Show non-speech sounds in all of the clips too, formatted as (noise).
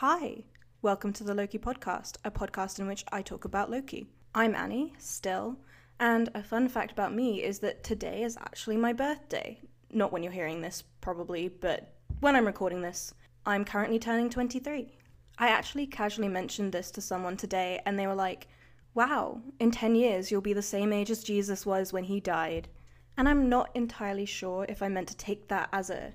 Hi, welcome to the Loki podcast, a podcast in which I talk about Loki. I'm Annie, still, and a fun fact about me is that today is actually my birthday. Not when you're hearing this, probably, but when I'm recording this, I'm currently turning 23. I actually casually mentioned this to someone today, and they were like, wow, in 10 years you'll be the same age as Jesus was when he died. And I'm not entirely sure if I meant to take that as a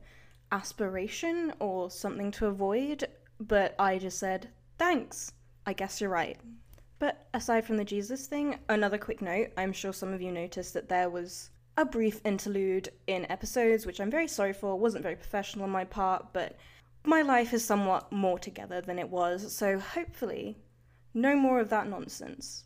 aspiration or something to avoid, but I just said, thanks. I guess you're right. But aside from the Jesus thing, another quick note I'm sure some of you noticed that there was a brief interlude in episodes, which I'm very sorry for, wasn't very professional on my part, but my life is somewhat more together than it was, so hopefully, no more of that nonsense.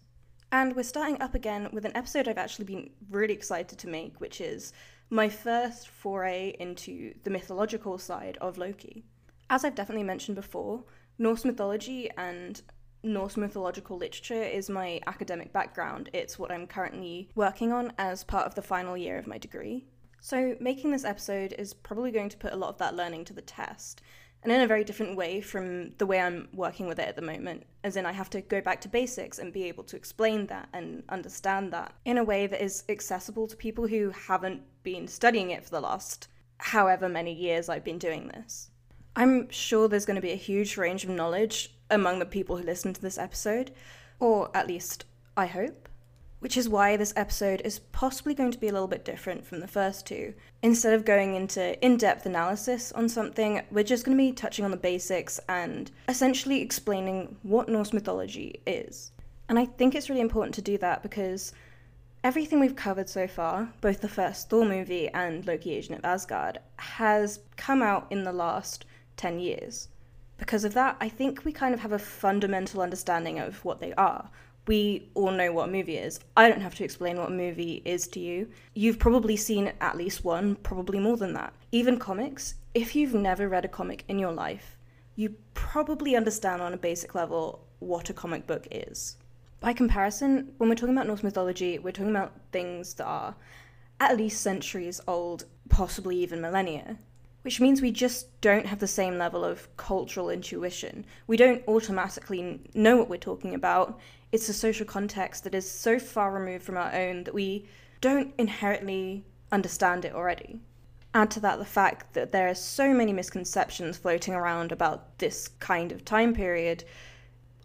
And we're starting up again with an episode I've actually been really excited to make, which is my first foray into the mythological side of Loki. As I've definitely mentioned before, Norse mythology and Norse mythological literature is my academic background. It's what I'm currently working on as part of the final year of my degree. So, making this episode is probably going to put a lot of that learning to the test and in a very different way from the way I'm working with it at the moment. As in, I have to go back to basics and be able to explain that and understand that in a way that is accessible to people who haven't been studying it for the last however many years I've been doing this. I'm sure there's going to be a huge range of knowledge among the people who listen to this episode, or at least I hope which is why this episode is possibly going to be a little bit different from the first two. Instead of going into in depth analysis on something, we're just going to be touching on the basics and essentially explaining what Norse mythology is. And I think it's really important to do that because everything we've covered so far, both the first Thor movie and Loki Agent of Asgard, has come out in the last 10 years. Because of that, I think we kind of have a fundamental understanding of what they are, we all know what a movie is. I don't have to explain what a movie is to you. You've probably seen at least one, probably more than that. Even comics, if you've never read a comic in your life, you probably understand on a basic level what a comic book is. By comparison, when we're talking about Norse mythology, we're talking about things that are at least centuries old, possibly even millennia which means we just don't have the same level of cultural intuition. We don't automatically know what we're talking about. It's a social context that is so far removed from our own that we don't inherently understand it already. Add to that the fact that there are so many misconceptions floating around about this kind of time period.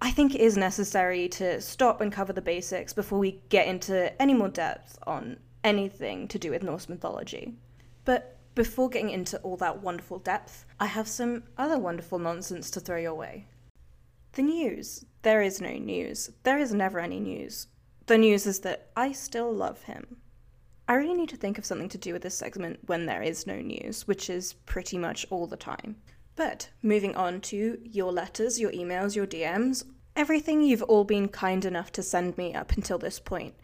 I think it is necessary to stop and cover the basics before we get into any more depth on anything to do with Norse mythology. But before getting into all that wonderful depth, I have some other wonderful nonsense to throw your way. The news. There is no news. There is never any news. The news is that I still love him. I really need to think of something to do with this segment when there is no news, which is pretty much all the time. But moving on to your letters, your emails, your DMs, everything you've all been kind enough to send me up until this point.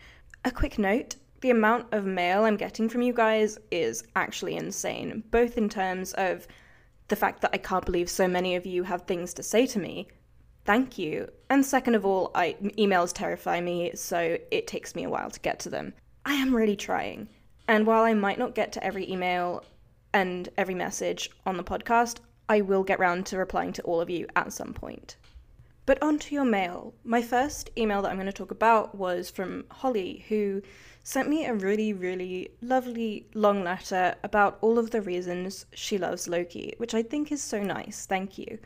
A quick note the amount of mail I'm getting from you guys is actually insane, both in terms of the fact that I can't believe so many of you have things to say to me. Thank you. And second of all, I, emails terrify me, so it takes me a while to get to them. I am really trying. And while I might not get to every email and every message on the podcast, I will get round to replying to all of you at some point. But on to your mail. My first email that I'm going to talk about was from Holly, who sent me a really, really lovely long letter about all of the reasons she loves Loki, which I think is so nice. Thank you.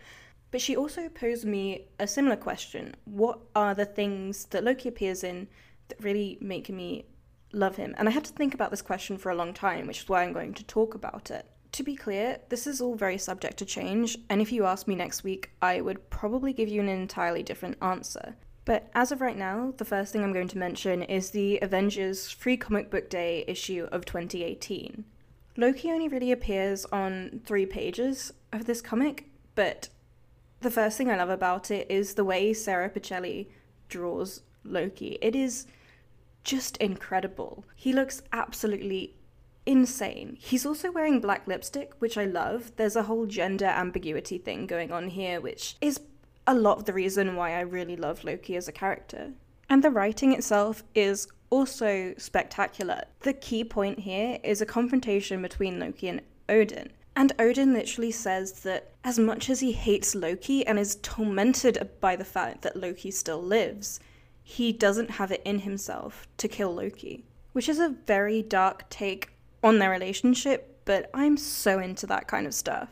But she also posed me a similar question What are the things that Loki appears in that really make me love him? And I had to think about this question for a long time, which is why I'm going to talk about it. To be clear, this is all very subject to change, and if you ask me next week, I would probably give you an entirely different answer. But as of right now, the first thing I'm going to mention is the Avengers Free Comic Book Day issue of 2018. Loki only really appears on three pages of this comic, but the first thing I love about it is the way Sara Pichelli draws Loki. It is just incredible. He looks absolutely insane. He's also wearing black lipstick, which I love. There's a whole gender ambiguity thing going on here, which is a lot of the reason why I really love Loki as a character. And the writing itself is also spectacular. The key point here is a confrontation between Loki and Odin. And Odin literally says that as much as he hates Loki and is tormented by the fact that Loki still lives, he doesn't have it in himself to kill Loki. Which is a very dark take on their relationship, but I'm so into that kind of stuff.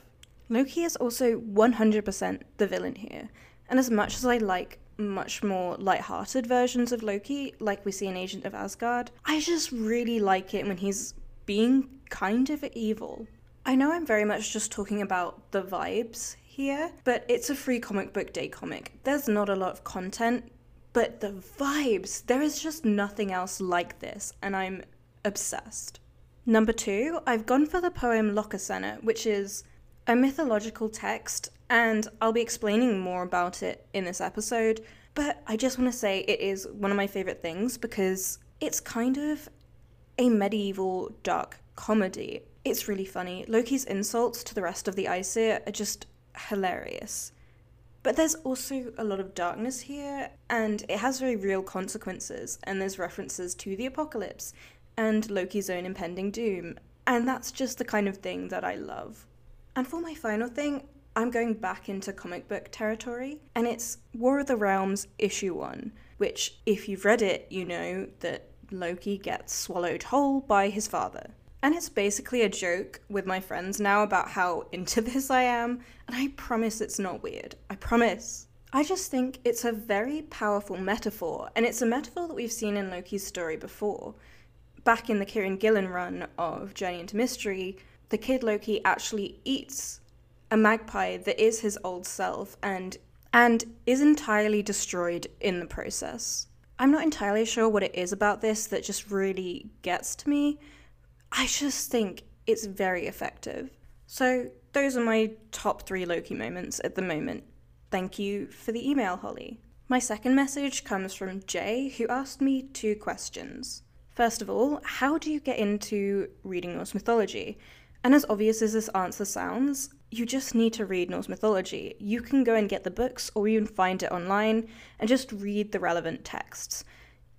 Loki is also 100% the villain here, and as much as I like much more light-hearted versions of Loki, like we see in Agent of Asgard, I just really like it when he's being kind of evil. I know I'm very much just talking about the vibes here, but it's a free comic book day comic. There's not a lot of content, but the vibes, there is just nothing else like this, and I'm obsessed. Number two, I've gone for the poem Lokasenna, which is a mythological text, and I'll be explaining more about it in this episode. But I just want to say it is one of my favorite things because it's kind of a medieval dark comedy. It's really funny. Loki's insults to the rest of the Aesir are just hilarious. But there's also a lot of darkness here, and it has very real consequences, and there's references to the apocalypse and Loki's own impending doom, and that's just the kind of thing that I love. And for my final thing, I'm going back into comic book territory, and it's War of the Realms issue 1, which, if you've read it, you know that Loki gets swallowed whole by his father. And it's basically a joke with my friends now about how (laughs) into this I am, and I promise it's not weird. I promise. I just think it's a very powerful metaphor, and it's a metaphor that we've seen in Loki's story before. Back in the Kieron Gillen run of Journey into Mystery, the kid Loki actually eats a magpie that is his old self and and is entirely destroyed in the process. I'm not entirely sure what it is about this that just really gets to me. I just think it's very effective. So, those are my top three Loki moments at the moment. Thank you for the email, Holly. My second message comes from Jay, who asked me two questions. First of all, how do you get into reading Norse mythology? And as obvious as this answer sounds, you just need to read Norse mythology. You can go and get the books, or you can find it online and just read the relevant texts.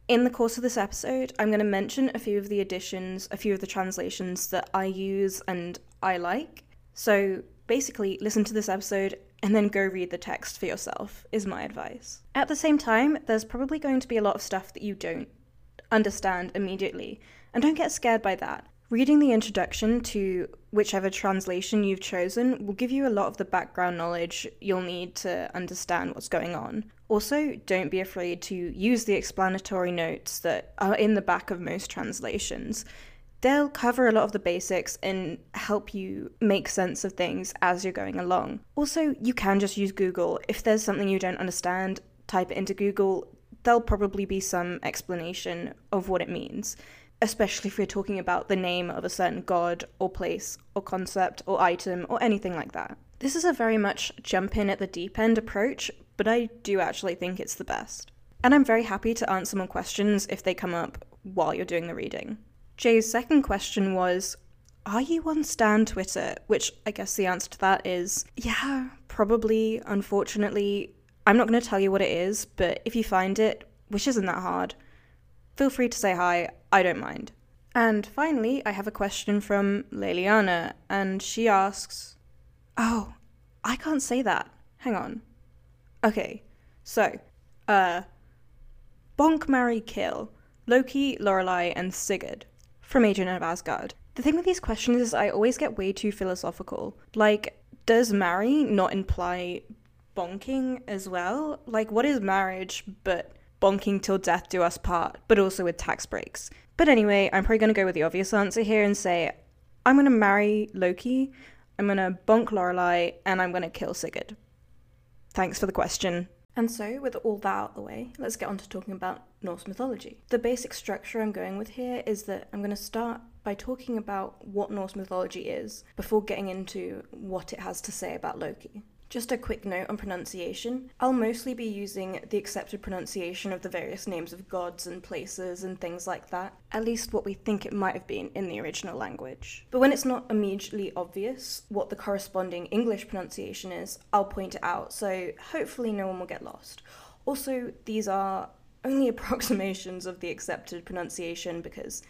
In the course of this episode, I'm going to mention a few of the editions, a few of the translations that I use and I like. So basically, listen to this episode and then go read the text for yourself, is my advice. At the same time, there's probably going to be a lot of stuff that you don't understand immediately, and don't get scared by that. Reading the introduction to whichever translation you've chosen will give you a lot of the background knowledge you'll need to understand what's going on. Also, don't be afraid to use the explanatory notes that are in the back of most translations. They'll cover a lot of the basics and help you make sense of things as you're going along. Also, you can just use Google. If there's something you don't understand, type it into Google. There'll probably be some explanation of what it means especially if we're talking about the name of a certain god or place or concept or item or anything like that. This is a very much jump in at the deep end approach, but I do actually think it's the best. And I'm very happy to answer more questions if they come up while you're doing the reading. Jay's second question was Are you on Stan Twitter? Which I guess the answer to that is yeah, probably, unfortunately. I'm not going to tell you what it is, but if you find it, which isn't that hard, feel free to say hi. I don't mind. And finally, I have a question from Leliana, and she asks, Oh, I can't say that. Hang on. Okay, so, uh, Bonk, Marry, Kill, Loki, Lorelei, and Sigurd from Agent of Asgard. The thing with these questions is I always get way too philosophical. Like, does marry not imply bonking as well? Like, what is marriage but bonking till death do us part, but also with tax breaks? But anyway, I'm probably going to go with the obvious answer here and say I'm going to marry Loki, I'm going to bonk Lorelei, and I'm going to kill Sigurd. Thanks for the question. And so, with all that out of the way, let's get on to talking about Norse mythology. The basic structure I'm going with here is that I'm going to start by talking about what Norse mythology is before getting into what it has to say about Loki. Just a quick note on pronunciation. I'll mostly be using the accepted pronunciation of the various names of gods and places and things like that, at least what we think it might have been in the original language. But when it's not immediately obvious what the corresponding English pronunciation is, I'll point it out, so hopefully no one will get lost. Also, these are only (laughs) approximations of the accepted pronunciation because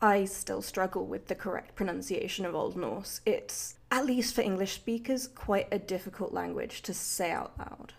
I still struggle with the correct pronunciation of Old Norse. It's at least for English speakers, quite a difficult language to say out loud.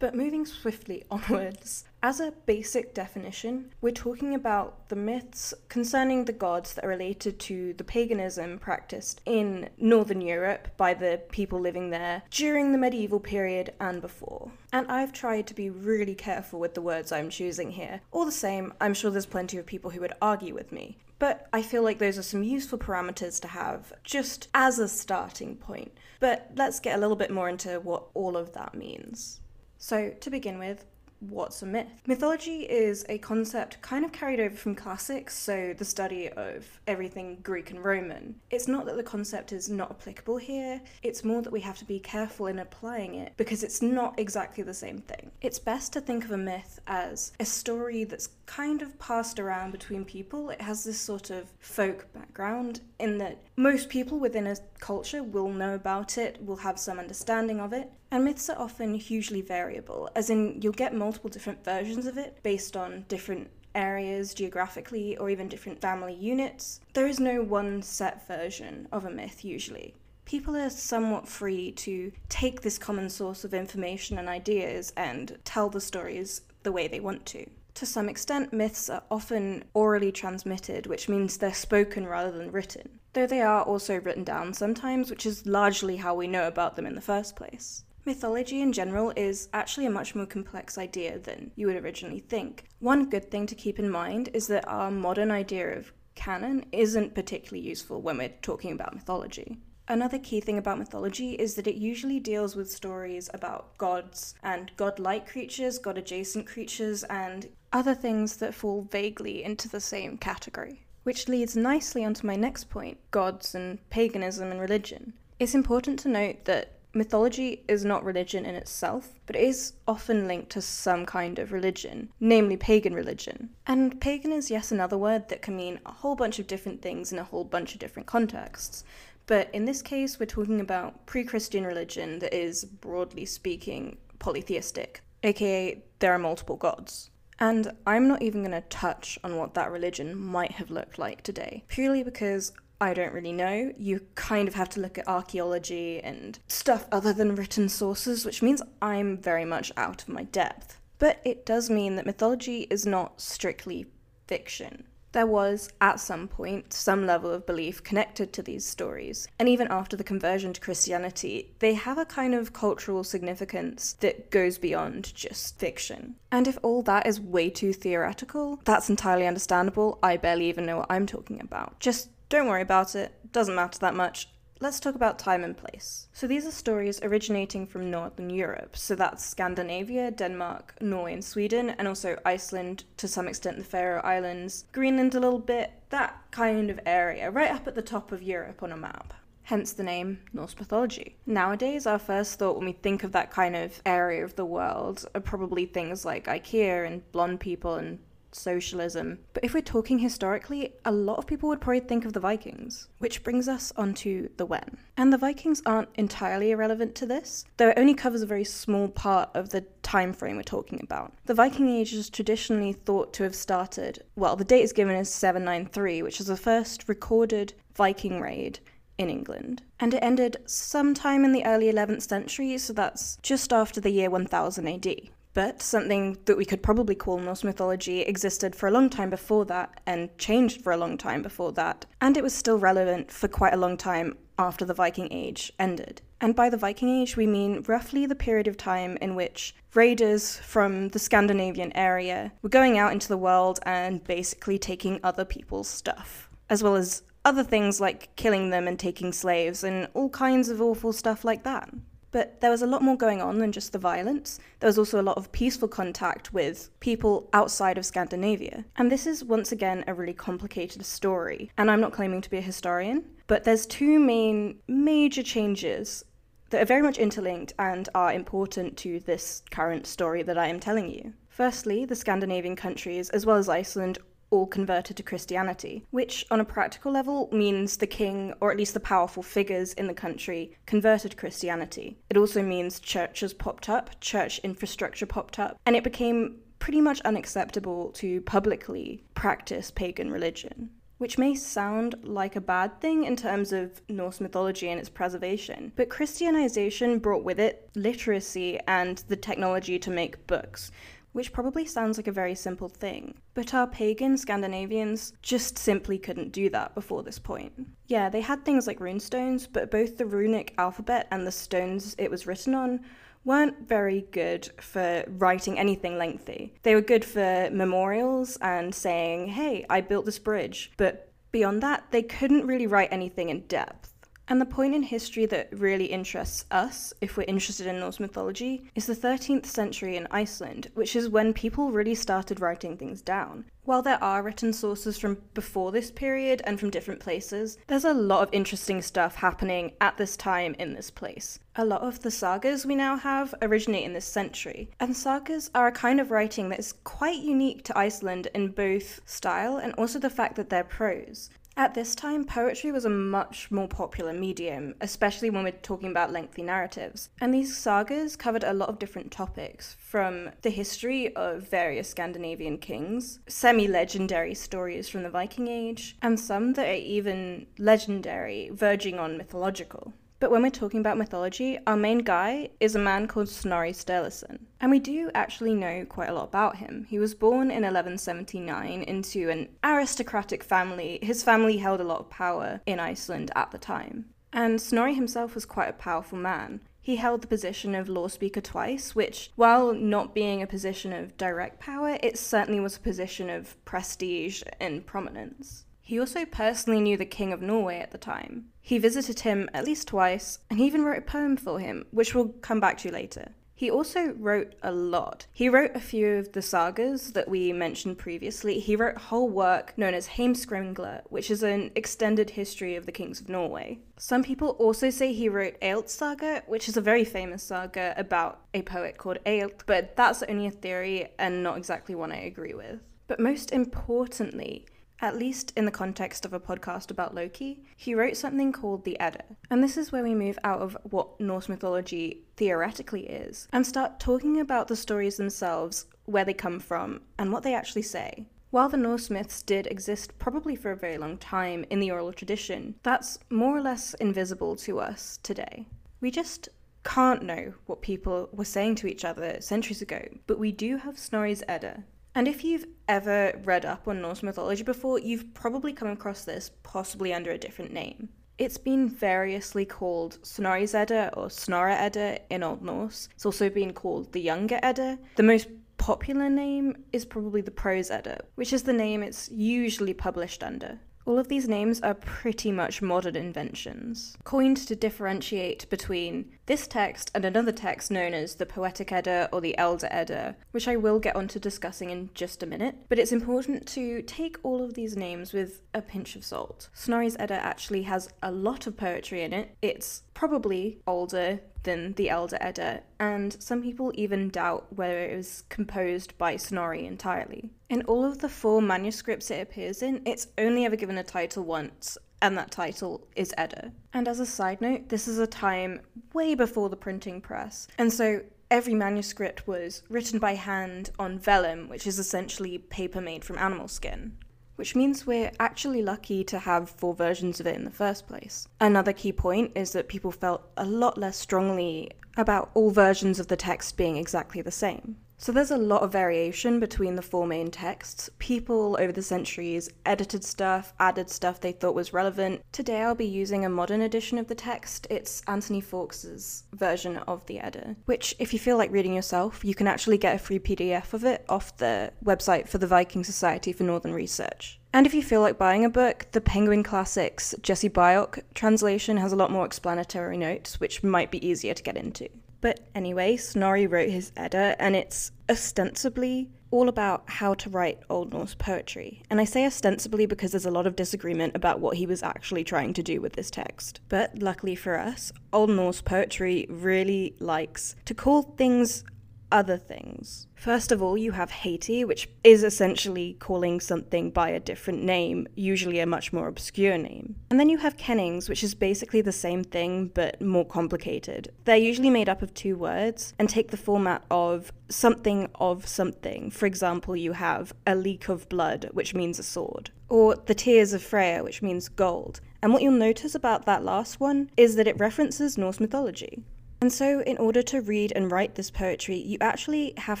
But moving swiftly (laughs) onwards, as a basic definition, we're talking about the myths concerning the gods that are related to the paganism practiced in Northern Europe by the people living there during the medieval period and before. And I've tried to be really careful with the words I'm choosing here. All the same, I'm sure there's plenty of people who would argue with me. But I feel like those are some useful parameters to have just as a starting point. But let's get a little bit more into what all of that means. So, to begin with, what's a myth? Mythology is a concept kind of carried over from classics, so the study of everything Greek and Roman. It's not that the concept is not applicable here, it's more that we have to be careful in applying it because it's not exactly the same thing. It's best to think of a myth as a story that's kind of passed around between people. It has this sort of folk background in that most people within a culture will know about it, will have some understanding of it, and myths are often hugely variable, as in you'll get multiple different versions of it based on different areas geographically or even different family units. There is no one set version of a myth usually. People are somewhat free to take this common source of information and ideas and tell the stories the way they want to. To some extent, myths are often orally transmitted, which means they're spoken rather than written, though they are also written down sometimes, which is largely how we know about them in the first place. Mythology in general is actually a much more complex idea than you would originally think. One good thing to keep in mind is that our modern idea of canon isn't particularly useful when we're talking about mythology. Another key thing about mythology is that it usually deals with stories about gods and godlike creatures, god adjacent creatures, and other things that fall vaguely into the same category. Which leads nicely onto my next point gods and paganism and religion. It's important to note that Mythology is not religion in itself, but is often linked to some kind of religion, namely pagan religion. And pagan is yet another word that can mean a whole bunch of different things in a whole bunch of different contexts. But in this case, we're talking about pre Christian religion that is, broadly speaking, polytheistic, aka there are multiple gods. And I'm not even going to touch on what that religion might have looked like today, purely because I don't really know. You kind of have to look at archaeology and stuff other than written sources, which means I'm very much out of my depth. But it does mean that mythology is not strictly fiction. There was, at some point, some level of belief connected to these stories, and even after the conversion to Christianity, they have a kind of cultural significance that goes beyond just fiction. And if all that is way too theoretical, that's entirely understandable. I barely even know what I'm talking about. Just don't worry about it, doesn't matter that much. Let's talk about time and place. So these are stories originating from Northern Europe, so that's Scandinavia, Denmark, Norway, and Sweden, and also Iceland, to some extent the Faroe Islands, Greenland a little bit, that kind of area, right up at the top of Europe on a map hence the name Norse mythology. Nowadays, our first thought when we think of that kind of area of the world are probably things like IKEA and blonde people and socialism. But if we're talking historically, a lot of people would probably think of the Vikings, which brings us onto the when. And the Vikings aren't entirely irrelevant to this, though it only covers a very small part of the time frame we're talking about. The Viking Age is traditionally thought to have started, well, the date is given as 793, which is the first recorded Viking raid in England. And it ended sometime in the early 11th century, so that's just after the year 1000 AD. But something that we could probably call Norse mythology existed for a long time before that and changed for a long time before that, and it was still relevant for quite a long time after the Viking Age ended. And by the Viking Age, we mean roughly the period of time in which raiders from the Scandinavian area were going out into the world and basically taking other people's stuff, as well as other things like killing them and taking slaves and all kinds of awful stuff like that. But there was a lot more going on than just the violence. There was also a lot of peaceful contact with people outside of Scandinavia. And this is once again a really complicated story. And I'm not claiming to be a historian, but there's two main major changes that are very much interlinked and are important to this current story that I am telling you. Firstly, the Scandinavian countries, as well as Iceland, all converted to Christianity, which on a practical level means the king, or at least the powerful figures in the country, converted to Christianity. It also means churches popped up, church infrastructure popped up, and it became pretty much unacceptable to publicly practice pagan religion. which may sound like a bad thing in terms of Norse mythology and its preservation, but Christianization brought with it literacy and the technology to make books, which probably sounds like a very simple thing. But our pagan Scandinavians just simply couldn't do that before this point. Yeah, they had things like runestones, but both the runic alphabet and the stones it was written on weren't very good for writing anything lengthy. They were good for memorials and saying, hey, I built this bridge, but beyond that, they couldn't really write anything in depth. And the point in history that really interests us, if we're interested in Norse mythology, is the 13th century in Iceland, which is when people really started writing things down. While there are written sources from before this period and from different places, there's a lot of interesting stuff happening at this time in this place. A lot of the sagas we now have originate in this century, and sagas are a kind of writing that is quite unique to Iceland in both style and also the fact that they're prose. At this time, poetry was a much more popular medium, especially when we're talking about lengthy narratives. And these sagas covered a lot of different topics, from the history of various Scandinavian kings, semi legendary stories from the Viking Age, and some that are even legendary, verging on mythological. But when we're talking about mythology, our main guy is a man called Snorri Sturluson. And we do actually know quite a lot about him. He was born in 1179 into an aristocratic family. His family held a lot of power in Iceland at the time. And Snorri himself was quite a powerful man. He held the position of law speaker twice, which, while not being a position of direct power, it certainly was a position of prestige and prominence. He also personally knew the King of Norway at the time. He visited him at least twice, and he even wrote a poem for him, which we'll come back to later. He also wrote a lot. He wrote a few of the sagas that we mentioned previously. He wrote a whole work known as Heimskringla, which is an extended history of the kings of Norway. Some people also say he wrote Egil's Saga, which is a very famous saga about a poet called Eyilt, but that's only a theory and not exactly one I agree with. But most importantly, at least in the context of a podcast about Loki, he wrote something called the Edda. And this is where we move out of what Norse mythology theoretically is and start talking about the stories themselves, where they come from, and what they actually say. While the Norse myths did exist probably for a very long time in the oral tradition, that's more or less invisible to us today. We just can't know what people were saying to each other centuries ago, but we do have Snorri's Edda, and if you've ever read up on Norse mythology before, you've probably come across this possibly under a different name. It's been variously called Snorri's Edda or Snorra Edda in Old Norse. It's also been called the Younger Edda. The most popular name is probably the Prose Edda, which is the name it's usually published under. All of these names are pretty much modern inventions, coined to differentiate between this text and another text known as the Poetic Edda or the Elder Edda, which I will get onto discussing in just a minute, but it's important to take all of these names with a pinch of salt. Snorri's Edda actually has a lot of poetry in it. It's probably older than the Elder Edda, and some people even doubt whether it was composed by Snorri entirely. In all of the four manuscripts it appears in, it's only ever given a title once, and that title is Edda. And as a side note, this is a time way before the printing press, and so every manuscript was written by hand on vellum, which is essentially paper made from animal skin which means we're actually lucky to have four versions of it in the first place. Another key point is that people felt a lot less strongly about all versions of the text being exactly the same. So there's a lot of variation between the four main texts. People over the centuries edited stuff, added stuff they thought was relevant. Today I'll be using a modern edition of the text. It's Anthony Faulkes's version of the Edda, which if you feel like reading yourself, you can actually get a free PDF of it off the website for the Viking Society for Northern Research. And if you feel like buying a book, the Penguin Classics Jesse Byock translation has a lot more explanatory notes, which might be easier to get into. But anyway, Snorri wrote his Edda, and it's ostensibly all about how to write Old Norse poetry. And I say ostensibly because there's a lot of disagreement about what he was actually trying to do with this text. But luckily for us, Old Norse poetry really likes to call things other things. First of all, you have heiti, which is essentially calling something by a different name, usually a much more obscure name. And then you have kennings, which is basically the same thing but more complicated. They're usually made up of two words and take the format of something of something. For example, you have a leak of blood, which means a sword, or the tears of Freya, which means gold. And what you'll notice about that last one is that it references Norse mythology. And so, in order to read and write this poetry, you actually have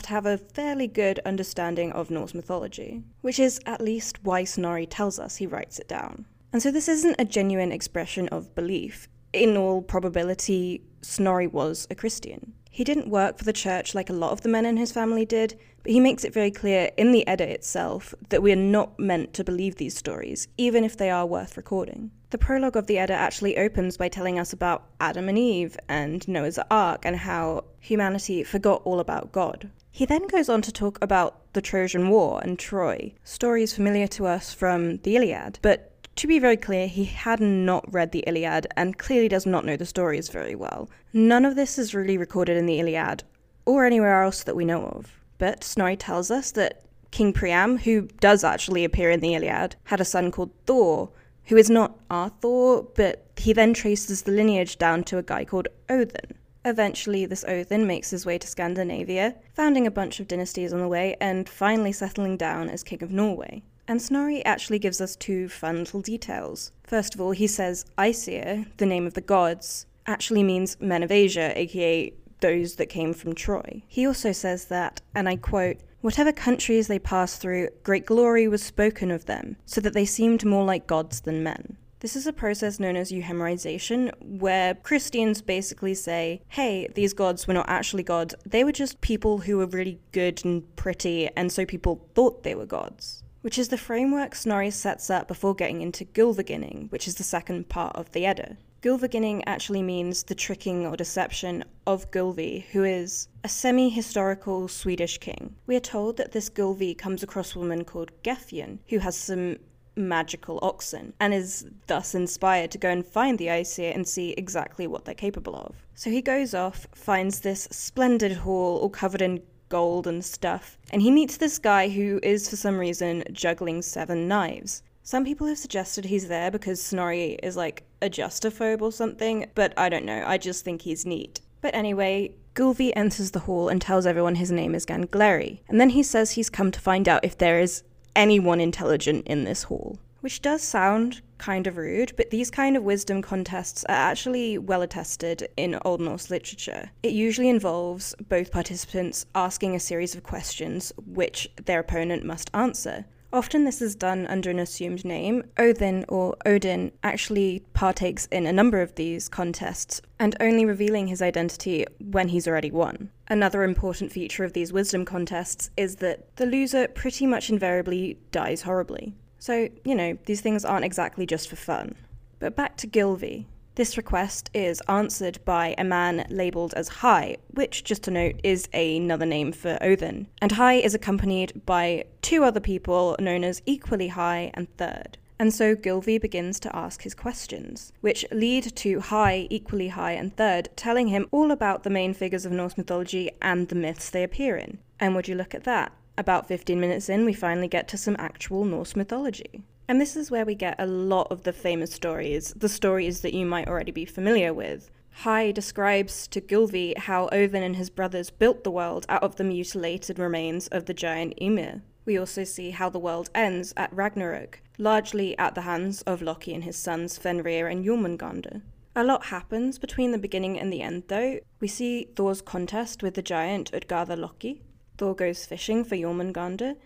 to have a fairly good understanding of Norse mythology, which is at least why Snorri tells us he writes it down. And so, this isn't a genuine expression of belief. In all probability, Snorri was a Christian. He didn't work for the church like a lot of the men in his family did, but he makes it very clear in the Edda itself that we are not meant to believe these stories, even if they are worth recording. The prologue of the Edda actually opens by telling us about Adam and Eve and Noah's Ark and how humanity forgot all about God. He then goes on to talk about the Trojan War and Troy, stories familiar to us from the Iliad, but to be very clear, he had not read the Iliad and clearly does not know the stories very well. None of this is really recorded in the Iliad or anywhere else that we know of. But Snorri tells us that King Priam, who does actually appear in the Iliad, had a son called Thor, who is not our Thor, but he then traces the lineage down to a guy called Odin. Eventually, this Odin makes his way to Scandinavia, founding a bunch of dynasties on the way, and finally settling down as King of Norway. And Snorri actually gives us two fun little details. First of all, he says Aesir, the name of the gods, actually means men of Asia, aka those that came from Troy. He also says that, and I quote, Whatever countries they passed through, great glory was spoken of them, so that they seemed more like gods than men. This is a process known as euhemerization, where Christians basically say, hey, these gods were not actually gods, they were just people who were really good and pretty, and so people thought they were gods. Which is the framework Snorri sets up before getting into Gylfaginning, which is the second part of the Edda. Gylfaginning actually means the tricking or deception of Gylfi, who is a semi historical Swedish king. We are told that this Gylfi comes across a woman called Gefjon, who has some magical oxen, and is thus inspired to go and find the Aesir and see exactly what they're capable of. So he goes off, finds this splendid hall all covered in gold and stuff, and he meets this guy who is for some reason juggling seven knives. Some people have suggested he's there because Snorri is like a jesterphobe or something, but I don't know. I just think he's neat. But anyway, Gylfi enters the hall and tells everyone his name is Gangleri, and then he says he's come to find out if there is anyone intelligent in this hall. Which does sound kind of rude, but these kind of wisdom contests are actually well attested in Old Norse literature. It usually involves both participants asking a series of questions which their opponent must answer. Often this is done under an assumed name. Odin or Odin actually partakes in a number of these contests and only revealing his identity when he's already won. Another important feature of these wisdom contests is that the loser pretty much invariably dies horribly. So, you know, these things aren't exactly just for fun. But back to Gylfi. This request is answered by a man labelled as High, which, just to note, is another name for Odin. And High is accompanied by two other people known as Equally High and Third. And so Gylfi begins to ask his questions, which lead to High, Equally High, and Third telling him all about the main figures of Norse mythology and the myths they appear in. And would you look at that? About 15 minutes in, we finally get to some actual Norse mythology. And this is where we get a lot of the famous stories, the stories that you might already be familiar with. High describes to Gylfi how Odin and his brothers built the world out of the mutilated remains of the giant Ymir. We also see how the world ends at Ragnarok, largely at the hands of Loki and his sons Fenrir and Jormungandr. A lot happens between the beginning and the end, though. We see Thor's contest with the giant Utgarda Loki. Thor goes fishing for Jormungandr,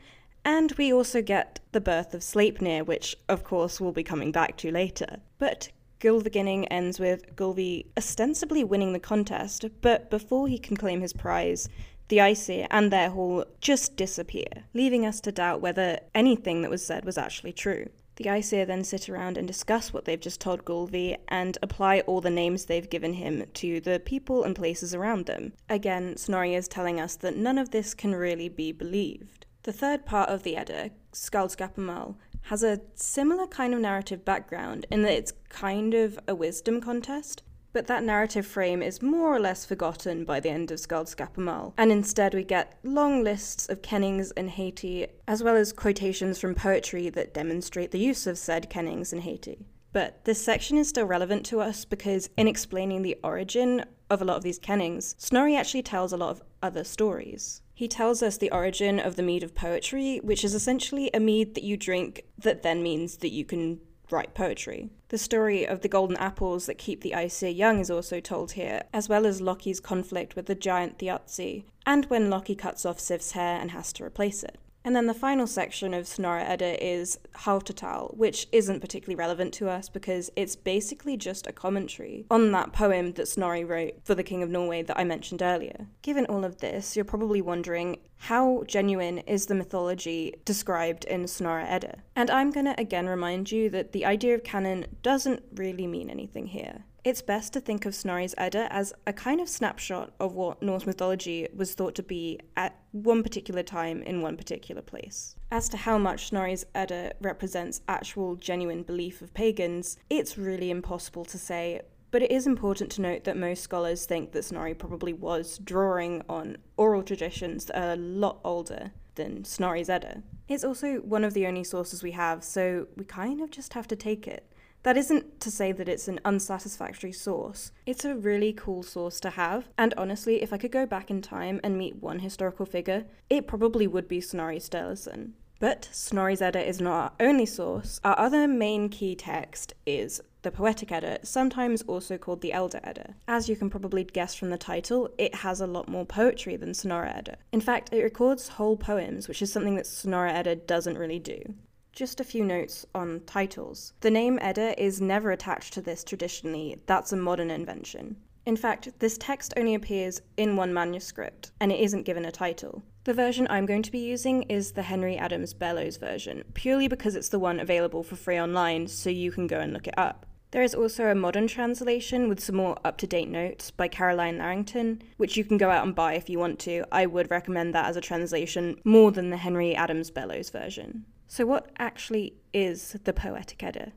and we also get the birth of Sleipnir, which of course we'll be coming back to later. But Gylfaginning ends with Gylfi ostensibly winning the contest, but before he can claim his prize, the Aesir and their hall just disappear, leaving us to doubt whether anything that was said was actually true. The Aesir then sit around and discuss what they've just told Gylfi and apply all the names they've given him to the people and places around them. Again, Snorri is telling us that none of this can really be believed. The third part of the Edda, Skaldskaparmal, has a similar kind of narrative background in that it's kind of a wisdom contest. But that narrative frame is more or less forgotten by the end of Skaldskaparmal, and instead we get long lists of kennings in heiti, as well as quotations from poetry that demonstrate the use of said kennings in heiti. But this section is still relevant to us because, in explaining the origin of a lot of these kennings, Snorri actually tells a lot of other stories. He tells us the origin of the mead of poetry, which is essentially a mead that you drink that then means that you can write poetry. The story of the golden apples that keep the Aesir young is also told here, as well as Loki's conflict with the giant Thiazi, and when Loki cuts off Sif's hair and has to replace it. And then the final section of Snorri Edda is Háttatal, which isn't particularly relevant to us because it's basically just a commentary on that poem that Snorri wrote for the King of Norway that I mentioned earlier. Given all of this, you're probably wondering how genuine is the mythology described in Snorri Edda? And I'm going to again remind you that the idea of canon doesn't really mean anything here it's best to think of Snorri's Edda as a kind of snapshot of what Norse mythology was thought to be at one particular time in one particular place. As to how much Snorri's Edda represents actual genuine belief of pagans, it's really impossible to say, but it is important to note that most scholars think that Snorri probably was drawing on oral traditions that are a lot older than Snorri's Edda. It's also one of the only sources we have, so we kind of just have to take it. That isn't to say that it's an unsatisfactory source. It's a really cool source to have, and honestly, if I could go back in time and meet one historical figure, it probably would be Snorri Sturluson. But Snorri's Edda is not our only source. Our other main key text is the Poetic Edda, sometimes also called the Elder Edda. As you can probably guess from the title, it has a lot more poetry than Snorri Edda. In fact, it records whole poems, which is something that Snorri Edda doesn't really do. Just a few notes on titles. The name Edda is never attached to this traditionally, that's a modern invention. In fact, this text only appears in one manuscript, and it isn't given a title. The version I'm going to be using is the Henry Adams Bellows version, purely because it's the one available for free online, so you can go and look it up. There is also a modern translation with some more up to date notes by Carolyne Larrington, which you can go out and buy if you want to. I would recommend that as a translation more than the Henry Adams Bellows version. So, what actually is the Poetic Edda?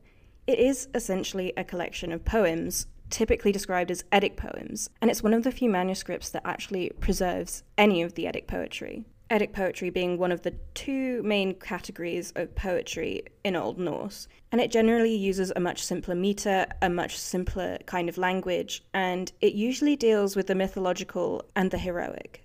It is essentially a collection of poems, typically described as Eddic poems, and it's one of the few manuscripts that actually preserves any of the Eddic poetry. Eddic poetry being one of the two main categories of poetry in Old Norse, and it generally uses a much simpler meter, a much simpler kind of language, and it usually deals with the mythological and the heroic.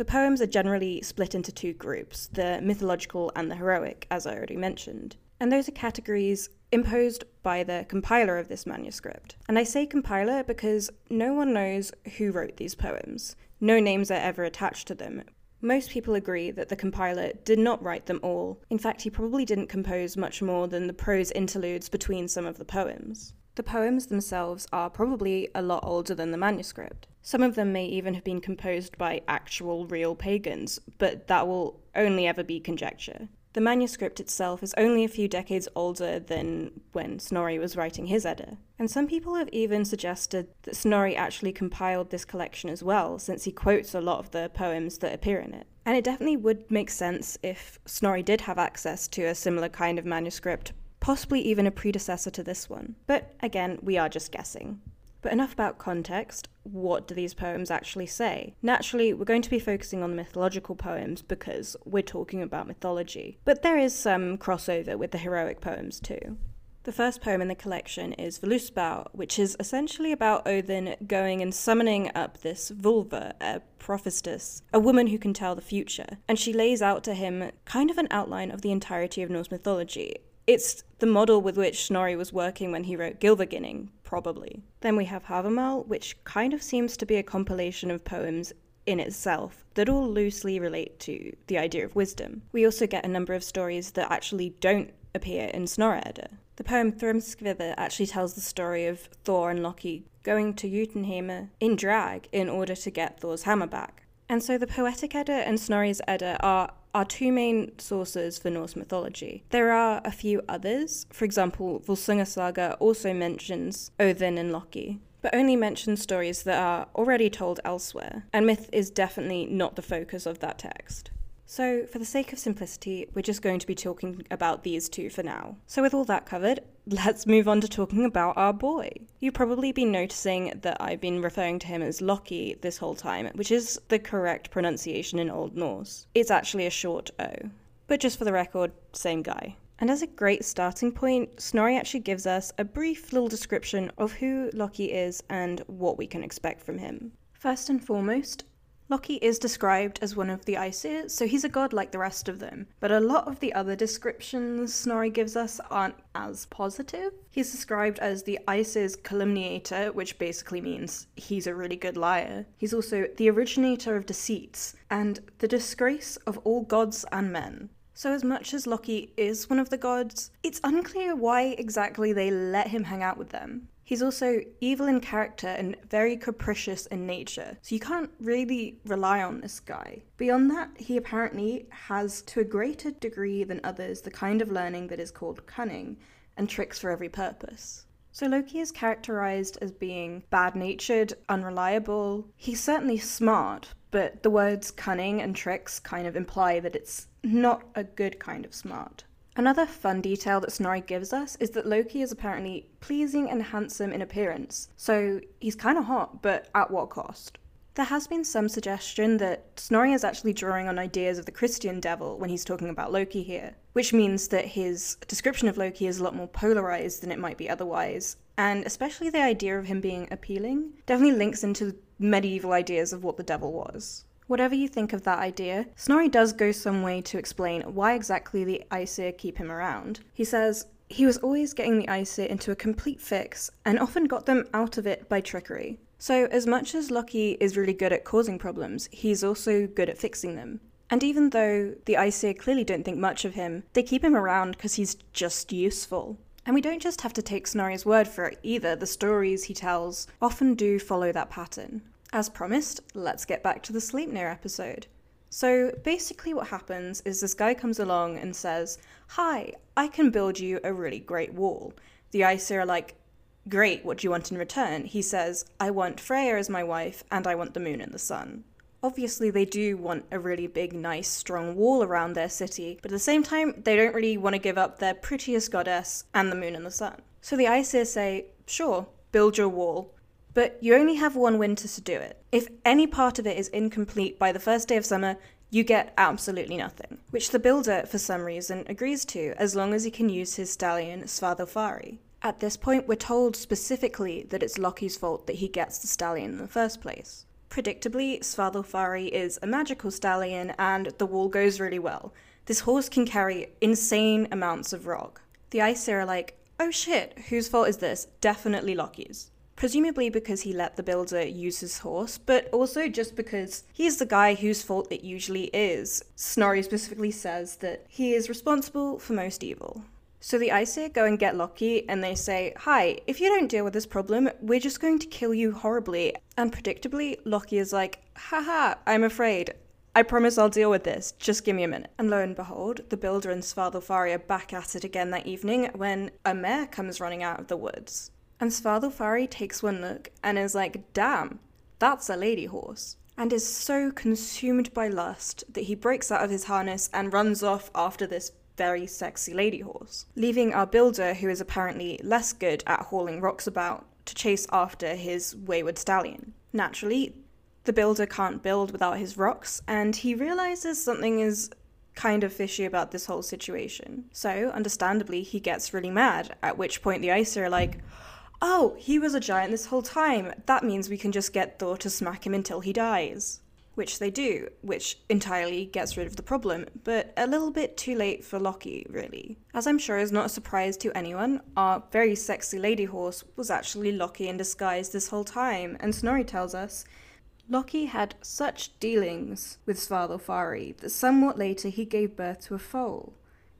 The poems are generally split into two groups the mythological and the heroic, as I already mentioned. And those are categories imposed by the compiler of this manuscript. And I say compiler because no one knows who wrote these poems. No names are ever attached to them. Most people agree that the compiler did not write them all. In fact, he probably didn't compose much more than the prose interludes between some of the poems. The poems themselves are probably a lot older than the manuscript. Some of them may even have been composed by actual real pagans, but that will only ever be conjecture. The manuscript itself is only a few decades older than when Snorri was writing his Edda, and some people have even suggested that Snorri actually compiled this collection as well, since he quotes a lot of the poems that appear in it. And it definitely would make sense if Snorri did have access to a similar kind of manuscript, possibly even a predecessor to this one. But again, we are just guessing. But enough about context. What do these poems actually say? Naturally, we're going to be focusing on the mythological poems because we're talking about mythology. But there is some crossover with the heroic poems too. The first poem in the collection is Voluspa, which is essentially about Odin going and summoning up this Volva, a prophetess, a woman who can tell the future, and she lays out to him kind of an outline of the entirety of Norse mythology. It's the model with which Snorri was working when he wrote Gylfaginning, probably. Then we have Havamal, which kind of seems to be a compilation of poems in itself that all loosely relate to the idea of wisdom. We also get a number of stories that actually don't appear in Snorri Edda. The poem Thrymskvida actually tells the story of Thor and Loki going to Jotunheim in drag in order to get Thor's hammer back. And so the Poetic Edda and Snorri's Edda are are two main sources for Norse mythology. There are a few others. For example, Volsunga Saga also mentions Odin and Loki, but only mentions stories that are already told elsewhere, and myth is definitely not the focus of that text. So, for the sake of simplicity, we're just going to be talking about these two for now. So, with all that covered, (laughs) let's move on to talking about our boy. You've probably been noticing that I've been referring to him as Loki this whole time, which is the correct pronunciation in Old Norse. It's actually a short O. But just for the record, same guy. And as a great starting point, Snorri actually gives us a brief little description of who Loki is and what we can expect from him. First and foremost, Loki is described as one of the Aesir, so he's a god like the rest of them. But a lot of the other descriptions Snorri gives us aren't as positive. He's described as the Aesir's calumniator, which basically means he's a really good liar. He's also the originator of deceits and the disgrace of all gods and men. So, as much as Loki is one of the gods, it's unclear why exactly they let him hang out with them. He's also evil in character and very capricious in nature, so you can't really rely on this guy. Beyond that, he apparently has, to a greater degree than others, the kind of learning that is called cunning and tricks for every purpose. So Loki is characterized as being bad natured, unreliable. He's certainly smart, but the words cunning and tricks kind of imply that it's not a good kind of smart. Another fun detail that Snorri gives us is that Loki is apparently pleasing and handsome in appearance, so he's kind of hot, but at what cost? There has been some suggestion that Snorri is actually drawing on ideas of the Christian devil when he's talking about Loki here, which means that his description of Loki is a lot more polarized than it might be otherwise, and especially the idea of him being appealing definitely links into medieval ideas of what the devil was. Whatever you think of that idea, Snorri does go some way to explain why exactly the Aesir keep him around. He says, he was always getting the Aesir into a complete fix and often got them out of it by trickery. So, as much as Loki is really good at causing problems, he's also good at fixing them. And even though the Aesir clearly don't think much of him, they keep him around because he's just useful. And we don't just have to take Snorri's word for it either, the stories he tells often do follow that pattern. As promised, let's get back to the Sleipnir episode. So basically, what happens is this guy comes along and says, Hi, I can build you a really great wall. The Aesir are like, Great, what do you want in return? He says, I want Freya as my wife, and I want the moon and the sun. Obviously, they do want a really big, nice, strong wall around their city, but at the same time, they don't really want to give up their prettiest goddess and the moon and the sun. So the Aesir say, Sure, build your wall, but you only have one winter to do it. If any part of it is incomplete by the first day of summer, you get absolutely nothing, which the builder, for some reason, agrees to as long as he can use his stallion Svadilfari. At this point, we're told specifically that it's Loki's fault that he gets the stallion in the first place. Predictably, Svadilfari is a magical stallion and the wall goes really well. This horse can carry insane amounts of rock. The Aesir are like, oh shit, whose fault is this? Definitely Loki's presumably because he let the builder use his horse, but also just because he's the guy whose fault it usually is. Snorri specifically says that he is responsible for most evil. So the Aesir go and get Loki and they say, Hi, if you don't deal with this problem, we're just going to kill you horribly. And predictably, Loki is like, Haha, I'm afraid. I promise I'll deal with this. Just give me a minute. And lo and behold, the builder and Svadilfari are back at it again that evening when a mare comes running out of the woods. And Svadilfari takes one look and is like, damn, that's a lady horse. And is so consumed by lust that he breaks out of his harness and runs off after this very sexy lady horse, leaving our builder, who is apparently less good at hauling rocks about, to chase after his wayward stallion. Naturally, the builder can't build without his rocks, and he realizes something is kind of fishy about this whole situation. So, understandably, he gets really mad, at which point the Aesir are like, Oh, he was a giant this whole time. That means we can just get Thor to smack him until he dies. Which they do, which entirely gets rid of the problem, but a little bit too late for Loki, really. As I'm sure is not a surprise to anyone, our very sexy lady horse was actually Loki in disguise this whole time, and Snorri tells us Loki had such dealings with Svadilfari that somewhat later he gave birth to a foal.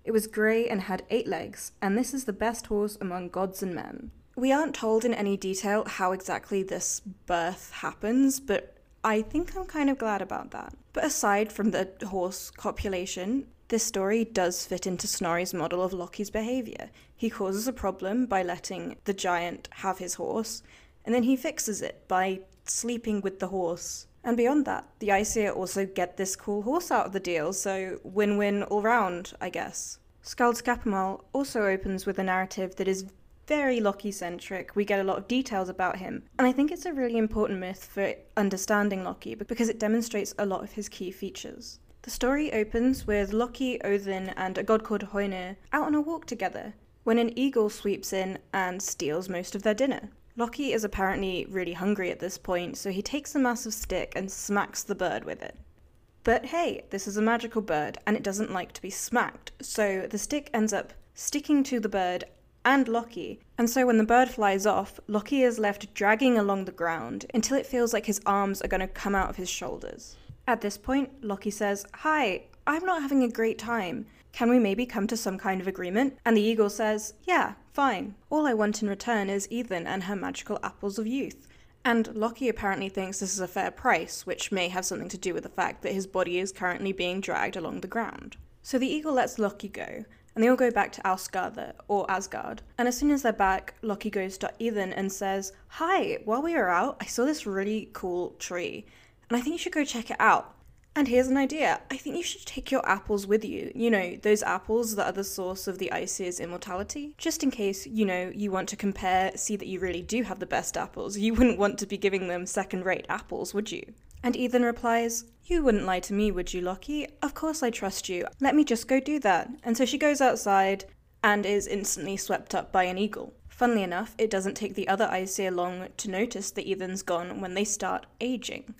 It was grey and had eight legs, and this is the best horse among gods and men. We aren't told in any detail how exactly this birth happens, but I think I'm kind of glad about that. But aside from the horse copulation, this story does fit into Snorri's model of Loki's behaviour. He causes a problem by letting the giant have his horse, and then he fixes it by sleeping with the horse And beyond that, the Aesir also get this cool horse out of the deal, so win win all round, I guess. Skáldskaparmál also opens with a narrative that is very Loki centric. We get a lot of details about him. And I think it's a really important myth for understanding Loki because it demonstrates a lot of his key features. The story opens with Loki, Odin, and a god called Hoenir out on a walk together when an eagle sweeps in and steals most of their dinner. Loki is apparently really hungry at this point, so he takes a massive stick and smacks the bird with it. But hey, this is a magical bird and it doesn't like to be smacked, so the stick ends up sticking to the bird and Loki. And so when the bird flies off, Loki is left dragging along the ground until it feels like his arms are going to come out of his shoulders. At this point, Loki says, Hi, I'm not having a great time. Can we maybe come to some kind of agreement? And the eagle says, Yeah, fine. All I want in return is Idun and her magical apples of youth. And Loki apparently thinks this is a fair price, which may have something to do with the fact that his body is currently being dragged along the ground. So the eagle lets Loki go, and they all go back to Asgard, or Asgard. And as soon as they're back, Loki goes to Idun and says, Hi, while we were out, I saw this really cool tree, and I think you should go check it out. And here's an idea. I think you should take your apples with you. You know, those apples that are the source of the Aesir's immortality. Just in case, you know, you want to compare, see that you really do have the best apples. You wouldn't want to be giving them second rate apples, would you? And Idun replies, You wouldn't lie to me, would you, Loki? Of course I trust you. Let me just go do that. And so she goes outside and is instantly swept up by an eagle. Funnily enough, it doesn't take the other Aesir long to notice that Idun's gone when they start aging.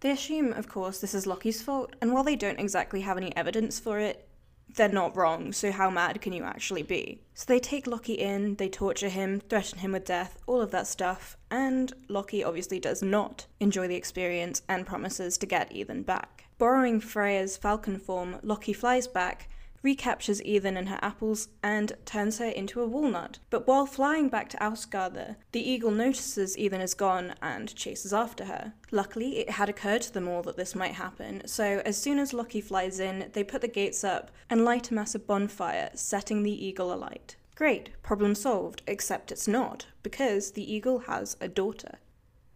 They assume, of course, this is Loki's fault, and while they don't exactly have any evidence for it, they're not wrong, so how mad can you actually be? So they take Loki in, they torture him, threaten him with death, all of that stuff, and Loki obviously does not enjoy the experience and promises to get Idun back. Borrowing Freya's falcon form, Loki flies back, recaptures Idun and her apples, and turns her into a walnut. But while flying back to Asgard, the eagle notices Idun is gone and chases after her. Luckily, it had occurred to them all that this might happen, so as soon as Loki flies in, they put the gates up and light a massive bonfire, setting the eagle alight. Great, problem solved, except it's not, because the eagle has a daughter.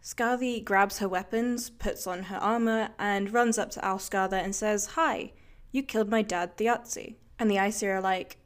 Skaði grabs her weapons, puts on her armor, and runs up to Asgard and says, Hi, you killed my dad, Thiazi. And the Aesir are like,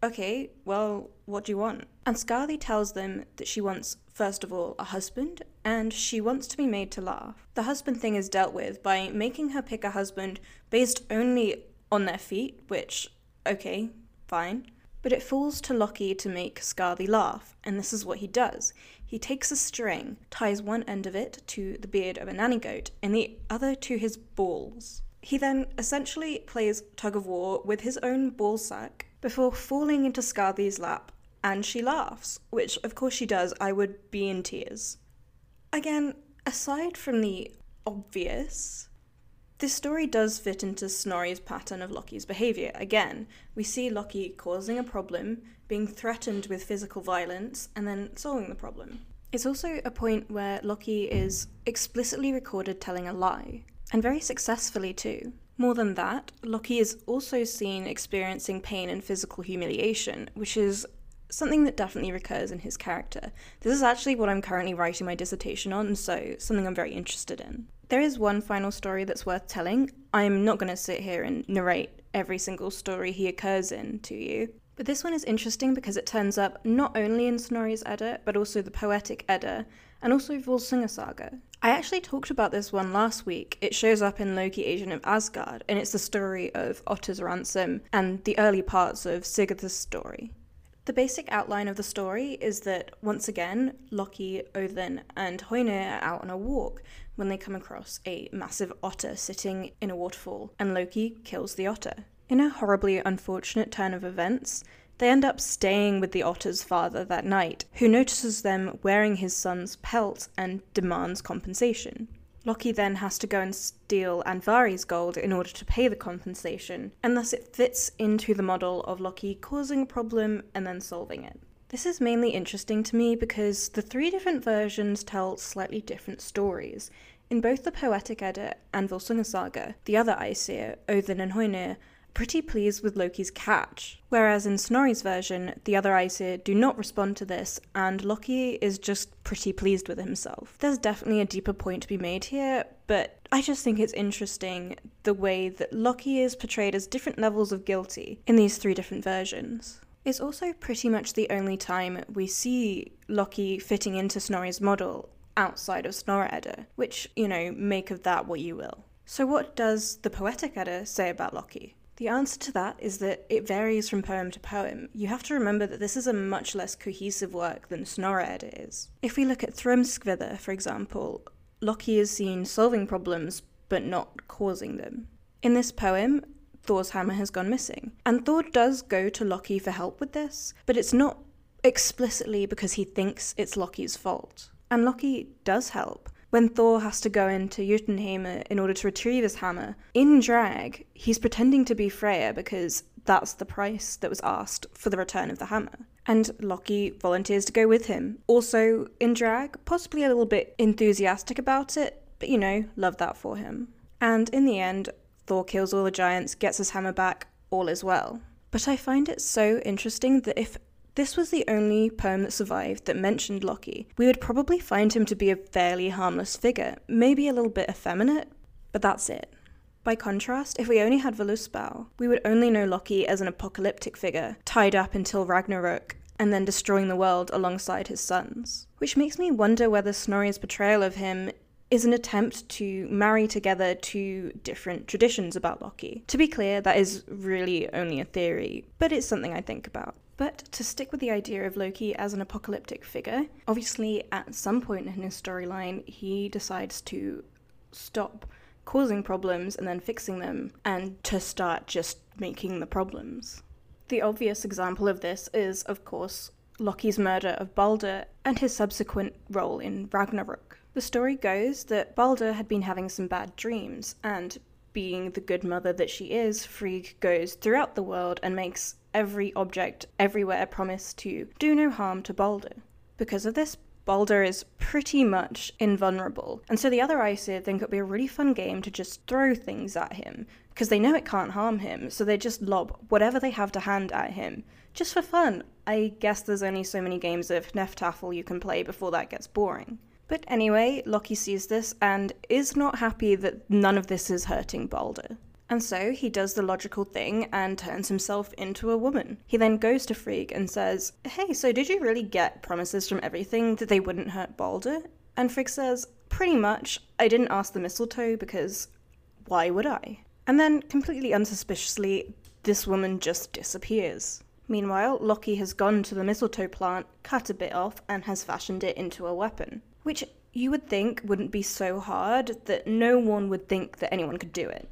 Okay, well, what do you want? And Skaði tells them that she wants, first of all, a husband, and she wants to be made to laugh. The husband thing is dealt with by making her pick a husband based only on their feet, which, okay, fine. But it falls to Loki to make Skaði laugh, and this is what he does. He takes a string, ties one end of it to the beard of a nanny goat, and the other to his balls. He then essentially plays tug of war with his own ballsack before falling into Skaði's lap, and she laughs, which of course she does, I would be in tears. Again, aside from the obvious, this story does fit into Snorri's pattern of Loki's behaviour. Again, we see Loki causing a problem, being threatened with physical violence, and then solving the problem. It's also a point where Loki is explicitly recorded telling a lie and very successfully too. More than that, Loki is also seen experiencing pain and physical humiliation, which is something that definitely recurs in his character. This is actually what I'm currently writing my dissertation on, so something I'm very interested in. There is one final story that's worth telling. I'm not going to sit here and narrate every single story he occurs in to you, but this one is interesting because it turns up not only in Snorri's Edda, but also the Poetic Edda, and also Volsunga Saga. I actually talked about this one last week. It shows up in Loki Agent of Asgard, and it's the story of Otter's ransom and the early parts of Sigurd's story. The basic outline of the story is that once again, Loki, Odin, and Hoenir are out on a walk when they come across a massive otter sitting in a waterfall, and Loki kills the otter. In a horribly unfortunate turn of events, they end up staying with the otter's father that night, who notices them wearing his son's pelt and demands compensation. Loki then has to go and steal Andvari's gold in order to pay the compensation, and thus it fits into the model of Loki causing a problem and then solving it. This is mainly interesting to me because the three different versions tell slightly different stories. In both the Poetic Edda and Volsunga Saga, the other Aesir, Odin and Hoenir, pretty pleased with Loki's catch, whereas in Snorri's version, the other Aesir do not respond to this, and Loki is just pretty pleased with himself. There's definitely a deeper point to be made here, but I just think it's interesting the way that Loki is portrayed as different levels of guilty in these three different versions. It's also pretty much the only time we see Loki fitting into Snorri's model outside of Snorri Edda, which, you know, make of that what you will. So, what does the Poetic Edda say about Loki? The answer to that is that it varies from poem to poem. You have to remember that this is a much less cohesive work than Snorri is. If we look at Thrymskvida, for example, Loki is seen solving problems but not causing them. In this poem, Thor's hammer has gone missing. And Thor does go to Loki for help with this, but it's not explicitly because he thinks it's Loki's fault. And Loki does help. When Thor has to go into Jotunheim uh, in order to retrieve his hammer, in drag, he's pretending to be Freya because that's the price that was asked for the return of the hammer. And Loki volunteers to go with him. Also in drag, possibly a little bit enthusiastic about it, but you know, love that for him. And in the end, Thor kills all the giants, gets his hammer back, all is well. But I find it so interesting that if this was the only poem that survived that mentioned Loki, we would probably find him to be a fairly harmless figure, maybe a little bit effeminate, but that's it. By contrast, if we only had Voluspa, we would only know Loki as an apocalyptic figure, tied up until Ragnarok, and then destroying the world alongside his sons. Which makes me wonder whether Snorri's portrayal of him is an attempt to marry together two different traditions about Loki. To be clear, that is really only a theory, but it's something I think about. But to stick with the idea of Loki as an apocalyptic figure, obviously at some point in his storyline, he decides to stop causing problems and then fixing them and to start just making the problems. The obvious example of this is, of course, Loki's murder of Balder and his subsequent role in Ragnarok. The story goes that Balder had been having some bad dreams, and being the good mother that she is, Frigg goes throughout the world and makes every object everywhere promise to do no harm to Balder. Because of this, Balder is pretty much invulnerable, and so the other Aesir think it'd be a really fun game to just throw things at him, because they know it can't harm him, so they just lob whatever they have to hand at him, just for fun. I guess there's only so many games of Hnefatafl you can play before that gets boring. But anyway, Loki sees this and is not happy that none of this is hurting Balder. And so he does the logical thing and turns himself into a woman. He then goes to Frigg and says, Hey, so did you really get promises from everything that they wouldn't hurt Balder? And Frigg says, Pretty much. I didn't ask the mistletoe because why would I? And then, completely unsuspiciously, this woman just disappears. Meanwhile, Loki has gone to the mistletoe plant, cut a bit off, and has fashioned it into a weapon which you would think wouldn't be so hard that no one would think that anyone could do it.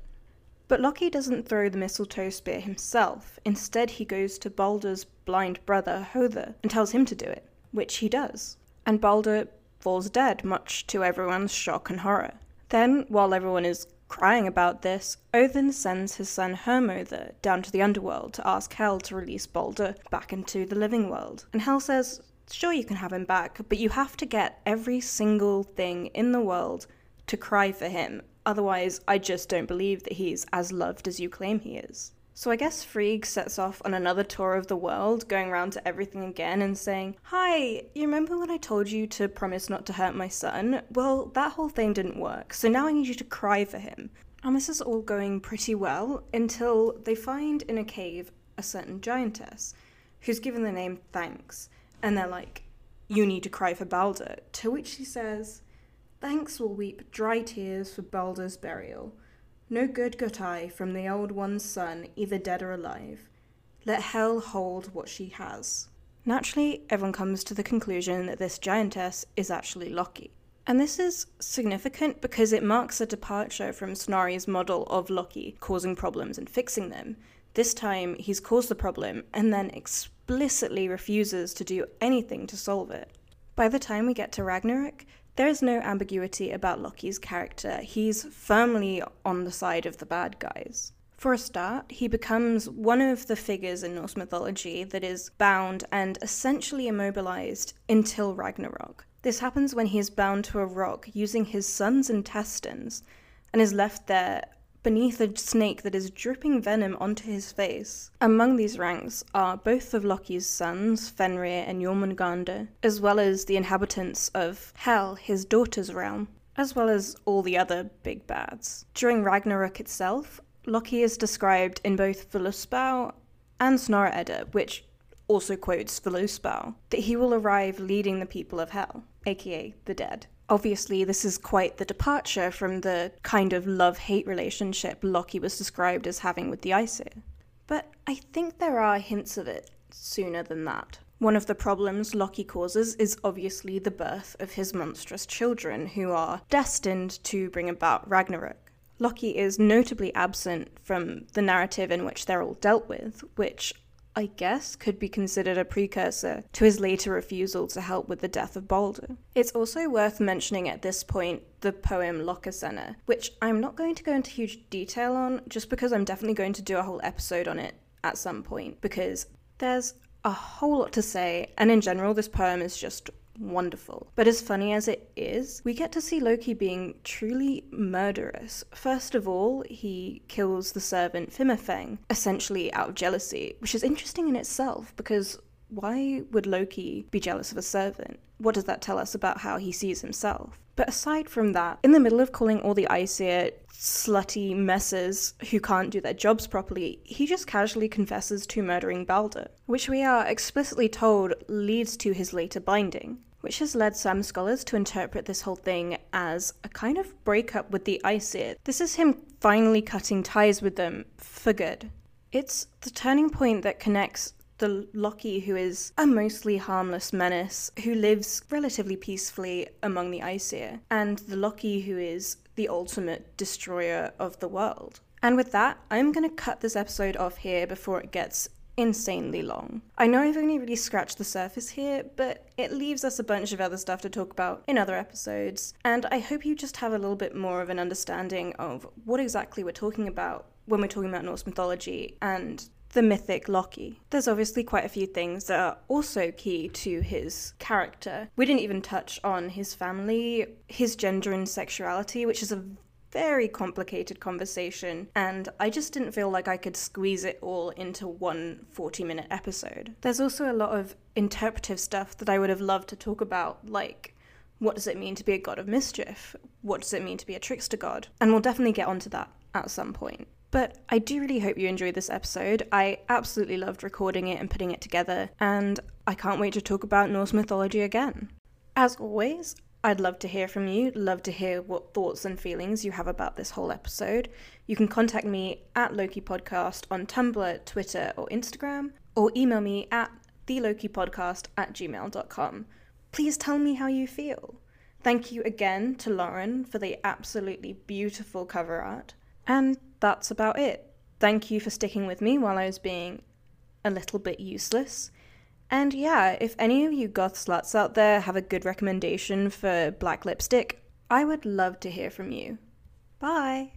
But Loki doesn't throw the mistletoe spear himself. Instead, he goes to Balder's blind brother, Hother, and tells him to do it, which he does. And Balder falls dead, much to everyone's shock and horror. Then, while everyone is crying about this, Odin sends his son Hermother down to the underworld to ask Hel to release Balder back into the living world. And Hel says, sure you can have him back, but you have to get every single thing in the world to cry for him. Otherwise, I just don't believe that he's as loved as you claim he is. So I guess Frigg sets off on another tour of the world, going around to everything again and saying, Hi, you remember when I told you to promise not to hurt my son? Well, that whole thing didn't work, so now I need you to cry for him. And this is all going pretty well until they find in a cave a certain giantess, who's given the name Thökk. And they're like, You need to cry for Balder. To which she says, Thökk will weep dry tears for Balder's burial. No good got I from the old one's son, either dead or alive. Let hell hold what she has. Naturally, everyone comes to the conclusion that this giantess is actually Loki. And this is significant because it marks a departure from Snorri's model of Loki causing problems and fixing them. This time, he's caused the problem and then explicitly refuses to do anything to solve it. By the time we get to Ragnarok, there is no ambiguity about Loki's character. He's firmly on the side of the bad guys. For a start, he becomes one of the figures in Norse mythology that is bound and essentially immobilized until Ragnarok. This happens when he is bound to a rock using his son's intestines and is left there beneath a snake that is dripping venom onto his face. Among these ranks are both of Loki's sons, Fenrir and Jormungandr, as well as the inhabitants of Hel, his daughter's realm, as well as all the other big bads. During Ragnarok itself, Loki is described in both Voluspa and Snorri Edda, which also quotes Voluspa, that he will arrive leading the people of Hel, aka the dead. Obviously, this is quite the departure from the kind of love hate relationship Loki was described as having with the Aesir. But I think there are hints of it sooner than that. One of the problems Loki causes is obviously the birth of his monstrous children, who are destined to bring about Ragnarok. Loki is notably absent from the narrative in which they're all dealt with, which I guess, could be considered a precursor to his later refusal to help with the death of Balder. It's also worth mentioning at this point the poem Lokasenna, which I'm not going to go into huge detail on, just because I'm definitely going to do a whole episode on it at some point, because there's a whole lot to say, and in general, this poem is just wonderful. But as funny as it is, we get to see Loki being truly murderous. First of all, he kills the servant Fimafeng, essentially out of jealousy, which is interesting in itself because why would Loki be jealous of a servant? What does that tell us about how he sees himself? But aside from that, in the middle of calling all the Aesir slutty messes who can't do their jobs properly, he just casually confesses to murdering Balder, which we are explicitly told leads to his later binding which has led some scholars to interpret this whole thing as a kind of breakup with the Aesir. This is him finally cutting ties with them for good. It's the turning point that connects the Loki, who is a mostly harmless menace who lives relatively peacefully among the Aesir, and the Loki, who is the ultimate destroyer of the world. And with that, I'm going to cut this episode off here before it gets insanely long. I know I've only really scratched the surface here, but it leaves us a bunch of other stuff to talk about in other episodes, and I hope you just have a little bit more of an understanding of what exactly we're talking about when we're talking about Norse mythology and the mythic Loki. There's obviously quite a few things that are also key to his character. We didn't even touch on his family, his gender and sexuality, which is a very complicated conversation, and I just didn't feel like I could squeeze it all into one 40 minute episode. There's also a lot of interpretive stuff that I would have loved to talk about, like what does it mean to be a god of mischief? What does it mean to be a trickster god? And we'll definitely get onto that at some point. But I do really hope you enjoyed this episode. I absolutely loved recording it and putting it together, and I can't wait to talk about Norse mythology again. As always, I'd love to hear from you, love to hear what thoughts and feelings you have about this whole episode. You can contact me at Loki Podcast on Tumblr, Twitter, or Instagram, or email me at thelokipodcast at gmail.com. Please tell me how you feel. Thank you again to Lauren for the absolutely beautiful cover art. And that's about it. Thank you for sticking with me while I was being a little bit useless. And yeah, if any of you goth sluts out there have a good recommendation for black lipstick, I would love to hear from you. Bye!